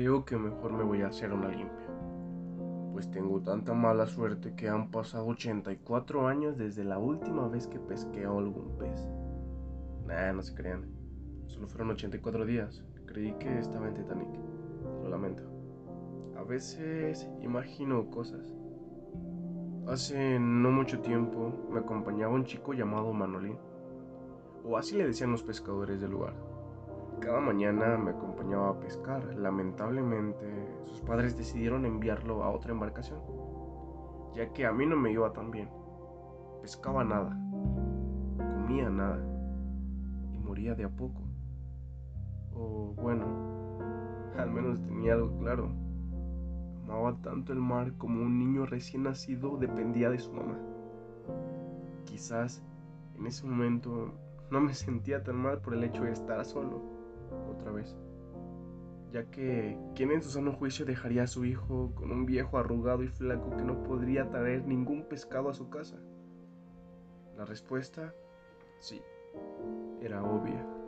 creo que mejor me voy a hacer una limpia. Pues tengo tanta mala suerte que han pasado 84 años desde la última vez que pesqué algún pez. Nah, no se crean. Solo fueron 84 días. Creí que estaba en Titanic. Lo lamento. A veces imagino cosas. Hace no mucho tiempo me acompañaba un chico llamado Manolín. O así le decían los pescadores del lugar. Cada mañana me acompañaba a pescar. Lamentablemente, sus padres decidieron enviarlo a otra embarcación, ya que a mí no me iba tan bien. Pescaba nada, comía nada y moría de a poco. O bueno, al menos tenía algo claro. Amaba tanto el mar como un niño recién nacido dependía de su mamá. Quizás en ese momento no me sentía tan mal por el hecho de estar solo otra vez, ya que ¿quién en su sano juicio dejaría a su hijo con un viejo arrugado y flaco que no podría traer ningún pescado a su casa? La respuesta, sí, era obvia.